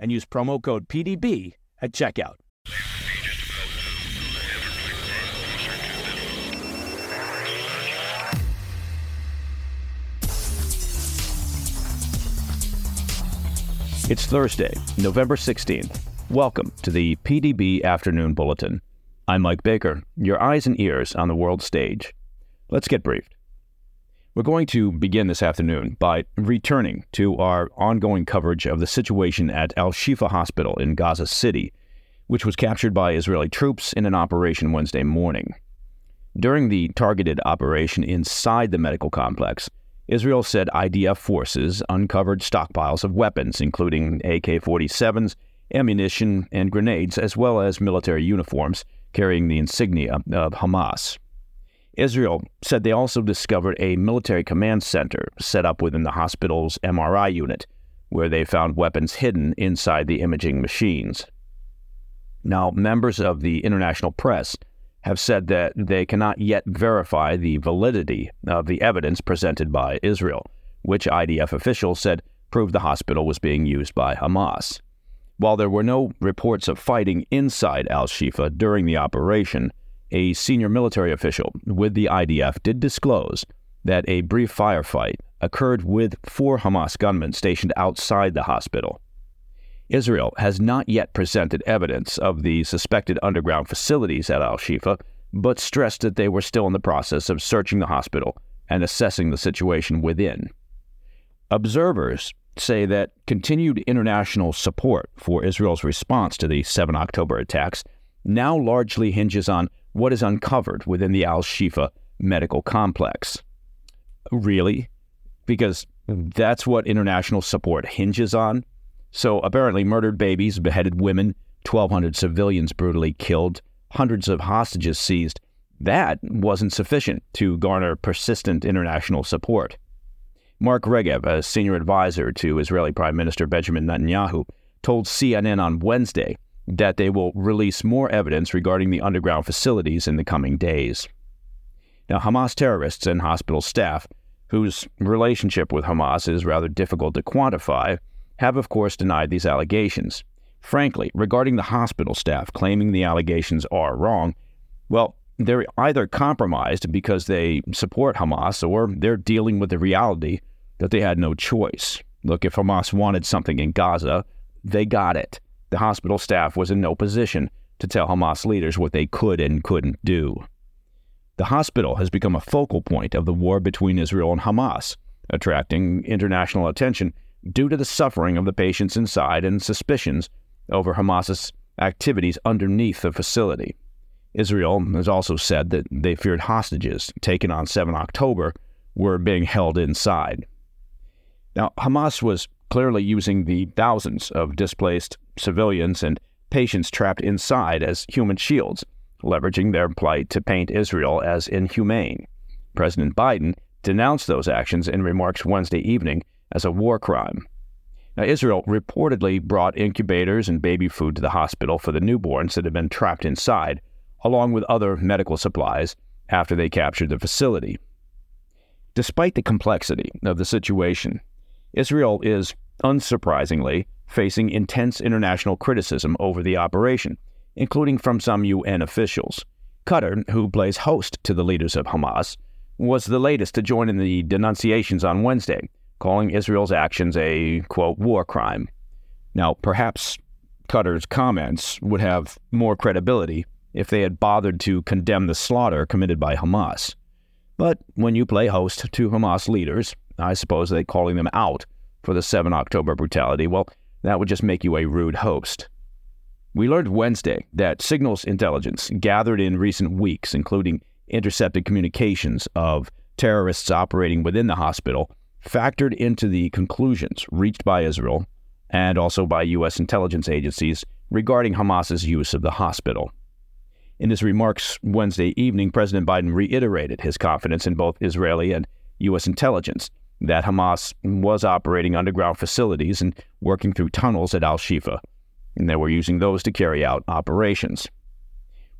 and use promo code PDB at checkout. It's Thursday, November 16th. Welcome to the PDB Afternoon Bulletin. I'm Mike Baker, your eyes and ears on the world stage. Let's get briefed. We're going to begin this afternoon by returning to our ongoing coverage of the situation at Al Shifa Hospital in Gaza City, which was captured by Israeli troops in an operation Wednesday morning. During the targeted operation inside the medical complex, Israel said IDF forces uncovered stockpiles of weapons, including AK 47s, ammunition, and grenades, as well as military uniforms carrying the insignia of Hamas. Israel said they also discovered a military command center set up within the hospital's MRI unit, where they found weapons hidden inside the imaging machines. Now, members of the international press have said that they cannot yet verify the validity of the evidence presented by Israel, which IDF officials said proved the hospital was being used by Hamas. While there were no reports of fighting inside Al Shifa during the operation, a senior military official with the IDF did disclose that a brief firefight occurred with four Hamas gunmen stationed outside the hospital. Israel has not yet presented evidence of the suspected underground facilities at Al Shifa, but stressed that they were still in the process of searching the hospital and assessing the situation within. Observers say that continued international support for Israel's response to the 7 October attacks now largely hinges on what is uncovered within the Al Shifa medical complex. Really? Because that's what international support hinges on? So apparently, murdered babies, beheaded women, 1,200 civilians brutally killed, hundreds of hostages seized. That wasn't sufficient to garner persistent international support. Mark Regev, a senior advisor to Israeli Prime Minister Benjamin Netanyahu, told CNN on Wednesday that they will release more evidence regarding the underground facilities in the coming days. Now, Hamas terrorists and hospital staff, whose relationship with Hamas is rather difficult to quantify, have of course denied these allegations. Frankly, regarding the hospital staff claiming the allegations are wrong, well, they're either compromised because they support Hamas or they're dealing with the reality that they had no choice. Look, if Hamas wanted something in Gaza, they got it the hospital staff was in no position to tell Hamas leaders what they could and couldn't do. The hospital has become a focal point of the war between Israel and Hamas, attracting international attention due to the suffering of the patients inside and suspicions over Hamas's activities underneath the facility. Israel has also said that they feared hostages taken on 7 October were being held inside. Now, Hamas was clearly using the thousands of displaced civilians and patients trapped inside as human shields, leveraging their plight to paint Israel as inhumane. President Biden denounced those actions in remarks Wednesday evening as a war crime. Now, Israel reportedly brought incubators and baby food to the hospital for the newborns that had been trapped inside, along with other medical supplies, after they captured the facility. Despite the complexity of the situation, Israel is, unsurprisingly, facing intense international criticism over the operation, including from some UN officials. Qatar, who plays host to the leaders of Hamas, was the latest to join in the denunciations on Wednesday, calling Israel's actions a, quote, war crime. Now, perhaps Qatar's comments would have more credibility if they had bothered to condemn the slaughter committed by Hamas. But when you play host to Hamas leaders, I suppose they calling them out for the 7 October brutality, well, that would just make you a rude host. We learned Wednesday that signals intelligence gathered in recent weeks, including intercepted communications of terrorists operating within the hospital, factored into the conclusions reached by Israel and also by U.S. intelligence agencies regarding Hamas's use of the hospital. In his remarks Wednesday evening, President Biden reiterated his confidence in both Israeli and U.S. intelligence that Hamas was operating underground facilities and working through tunnels at Al Shifa, and they were using those to carry out operations.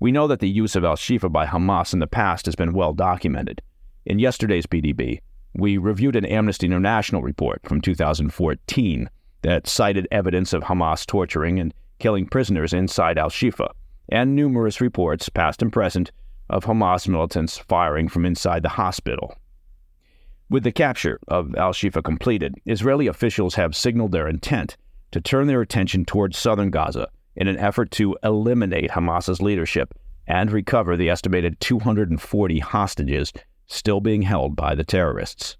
We know that the use of Al Shifa by Hamas in the past has been well documented. In yesterday's PDB, we reviewed an Amnesty International report from 2014 that cited evidence of Hamas torturing and killing prisoners inside Al Shifa, and numerous reports, past and present, of Hamas militants firing from inside the hospital. With the capture of Al Shifa completed, Israeli officials have signaled their intent to turn their attention towards southern Gaza in an effort to eliminate Hamas's leadership and recover the estimated 240 hostages still being held by the terrorists.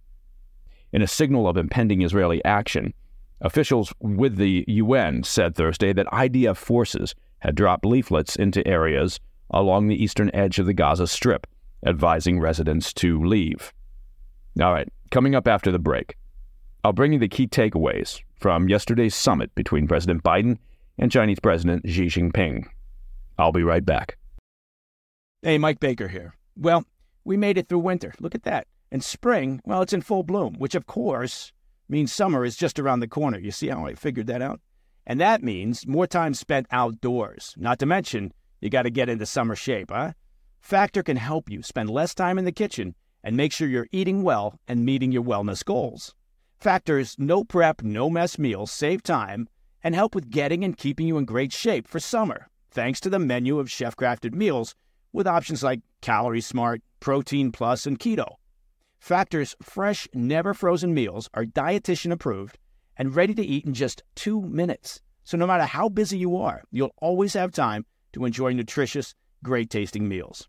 In a signal of impending Israeli action, officials with the UN said Thursday that IDF forces had dropped leaflets into areas along the eastern edge of the Gaza Strip, advising residents to leave. All right, coming up after the break, I'll bring you the key takeaways from yesterday's summit between President Biden and Chinese President Xi Jinping. I'll be right back. Hey, Mike Baker here. Well, we made it through winter. Look at that. And spring, well, it's in full bloom, which of course means summer is just around the corner. You see how I figured that out? And that means more time spent outdoors. Not to mention, you got to get into summer shape, huh? Factor can help you spend less time in the kitchen and make sure you're eating well and meeting your wellness goals. Factor's no prep, no mess meals save time and help with getting and keeping you in great shape for summer, thanks to the menu of chef crafted meals with options like Calorie Smart, Protein Plus, and Keto. Factor's fresh, never frozen meals are dietitian approved and ready to eat in just two minutes. So no matter how busy you are, you'll always have time to enjoy nutritious, great tasting meals.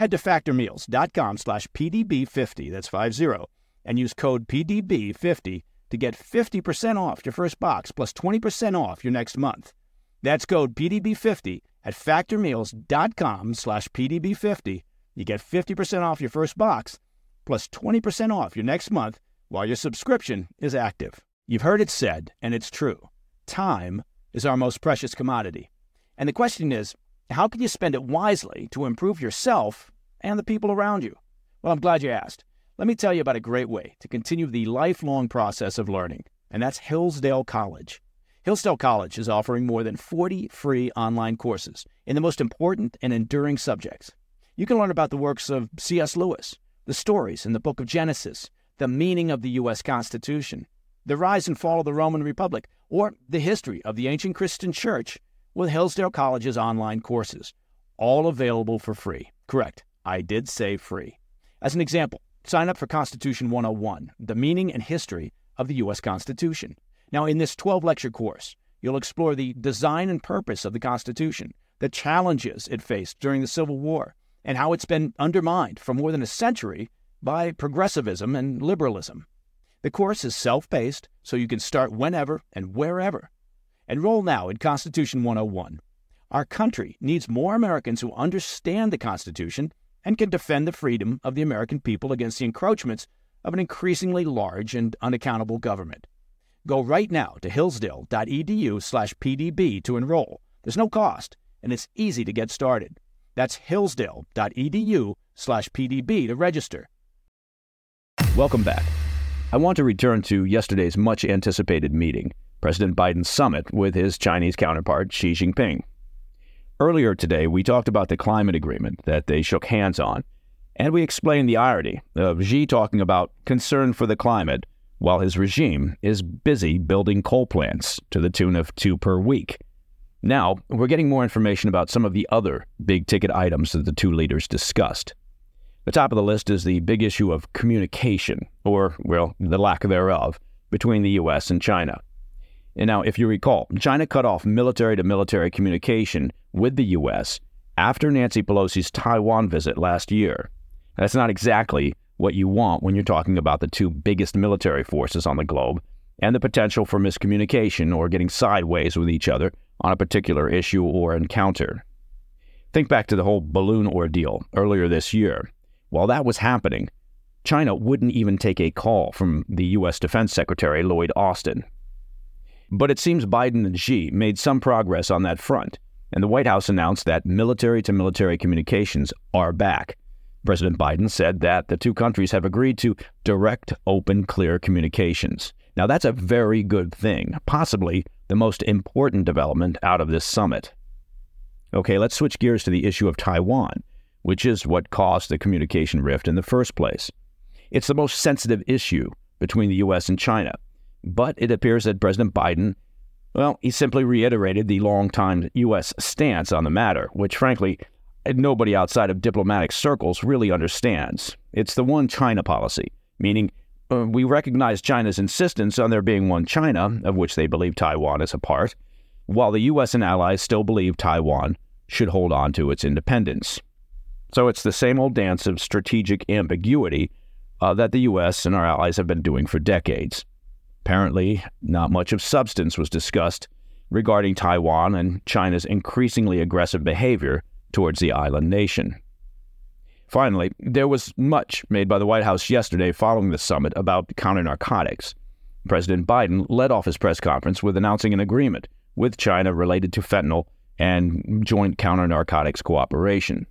Head to factormeals.com slash PDB50, that's 50, and use code PDB50 to get 50% off your first box plus 20% off your next month. That's code PDB50 at factormeals.com slash PDB50. You get 50% off your first box plus 20% off your next month while your subscription is active. You've heard it said, and it's true. Time is our most precious commodity. And the question is, how can you spend it wisely to improve yourself and the people around you? Well, I'm glad you asked. Let me tell you about a great way to continue the lifelong process of learning, and that's Hillsdale College. Hillsdale College is offering more than 40 free online courses in the most important and enduring subjects. You can learn about the works of C.S. Lewis, the stories in the book of Genesis, the meaning of the U.S. Constitution, the rise and fall of the Roman Republic, or the history of the ancient Christian church with Hillsdale College's online courses, all available for free. Correct, I did say free. As an example, sign up for Constitution 101, the meaning and history of the U.S. Constitution. Now, in this 12 lecture course, you'll explore the design and purpose of the Constitution, the challenges it faced during the Civil War, and how it's been undermined for more than a century by progressivism and liberalism. The course is self paced, so you can start whenever and wherever. Enroll now in Constitution 101. Our country needs more Americans who understand the Constitution and can defend the freedom of the American people against the encroachments of an increasingly large and unaccountable government. Go right now to hillsdale.edu/pdb to enroll. There's no cost, and it's easy to get started. That's hillsdale.edu/pdb to register. Welcome back. I want to return to yesterday's much anticipated meeting President Biden's summit with his Chinese counterpart, Xi Jinping. Earlier today, we talked about the climate agreement that they shook hands on, and we explained the irony of Xi talking about concern for the climate while his regime is busy building coal plants to the tune of two per week. Now, we're getting more information about some of the other big ticket items that the two leaders discussed. The top of the list is the big issue of communication, or, well, the lack thereof, between the U.S. and China. And now, if you recall, China cut off military to military communication with the U.S. after Nancy Pelosi's Taiwan visit last year. That's not exactly what you want when you're talking about the two biggest military forces on the globe and the potential for miscommunication or getting sideways with each other on a particular issue or encounter. Think back to the whole balloon ordeal earlier this year. While that was happening, China wouldn't even take a call from the U.S. Defense Secretary Lloyd Austin. But it seems Biden and Xi made some progress on that front, and the White House announced that military to military communications are back. President Biden said that the two countries have agreed to direct, open, clear communications. Now, that's a very good thing, possibly the most important development out of this summit. Okay, let's switch gears to the issue of Taiwan, which is what caused the communication rift in the first place. It's the most sensitive issue between the U.S. and China, but it appears that President Biden, well, he simply reiterated the long-time U.S. stance on the matter, which frankly, nobody outside of diplomatic circles really understands. It's the one China policy, meaning uh, we recognize China's insistence on there being one China, of which they believe Taiwan is a part, while the U.S. and allies still believe Taiwan should hold on to its independence. So it's the same old dance of strategic ambiguity uh, that the U.S. and our allies have been doing for decades. Apparently, not much of substance was discussed regarding Taiwan and China's increasingly aggressive behavior towards the island nation. Finally, there was much made by the White House yesterday following the summit about counter narcotics. President Biden led off his press conference with announcing an agreement with China related to fentanyl and joint counter narcotics cooperation.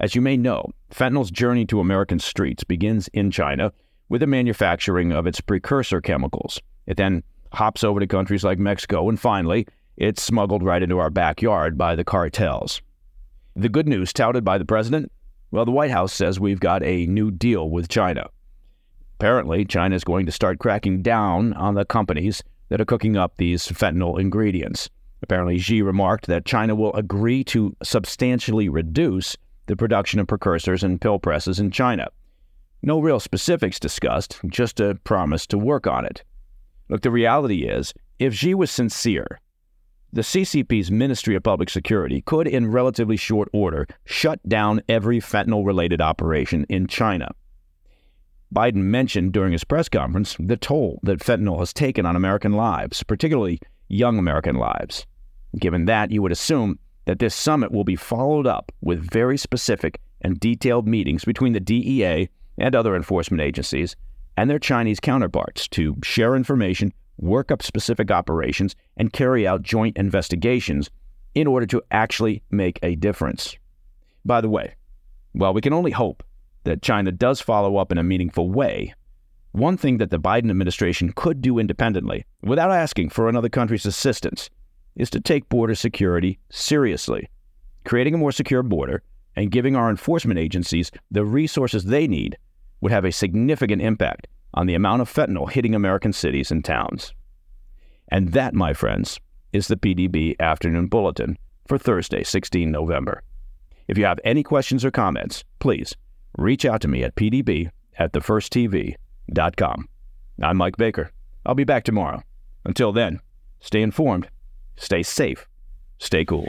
As you may know, fentanyl's journey to American streets begins in China with the manufacturing of its precursor chemicals. It then hops over to countries like Mexico, and finally, it's smuggled right into our backyard by the cartels. The good news touted by the president? Well, the White House says we've got a new deal with China. Apparently, China is going to start cracking down on the companies that are cooking up these fentanyl ingredients. Apparently, Xi remarked that China will agree to substantially reduce the production of precursors and pill presses in China. No real specifics discussed, just a promise to work on it. Look, the reality is, if Xi was sincere, the CCP's Ministry of Public Security could, in relatively short order, shut down every fentanyl related operation in China. Biden mentioned during his press conference the toll that fentanyl has taken on American lives, particularly young American lives. Given that, you would assume that this summit will be followed up with very specific and detailed meetings between the DEA and other enforcement agencies and their Chinese counterparts to share information, work up specific operations, and carry out joint investigations in order to actually make a difference. By the way, while we can only hope that China does follow up in a meaningful way, one thing that the Biden administration could do independently, without asking for another country's assistance, is to take border security seriously. Creating a more secure border and giving our enforcement agencies the resources they need would have a significant impact on the amount of fentanyl hitting American cities and towns. And that, my friends, is the PDB Afternoon Bulletin for Thursday, 16 November. If you have any questions or comments, please reach out to me at pdb at thefirsttv.com. I'm Mike Baker. I'll be back tomorrow. Until then, stay informed, stay safe, stay cool.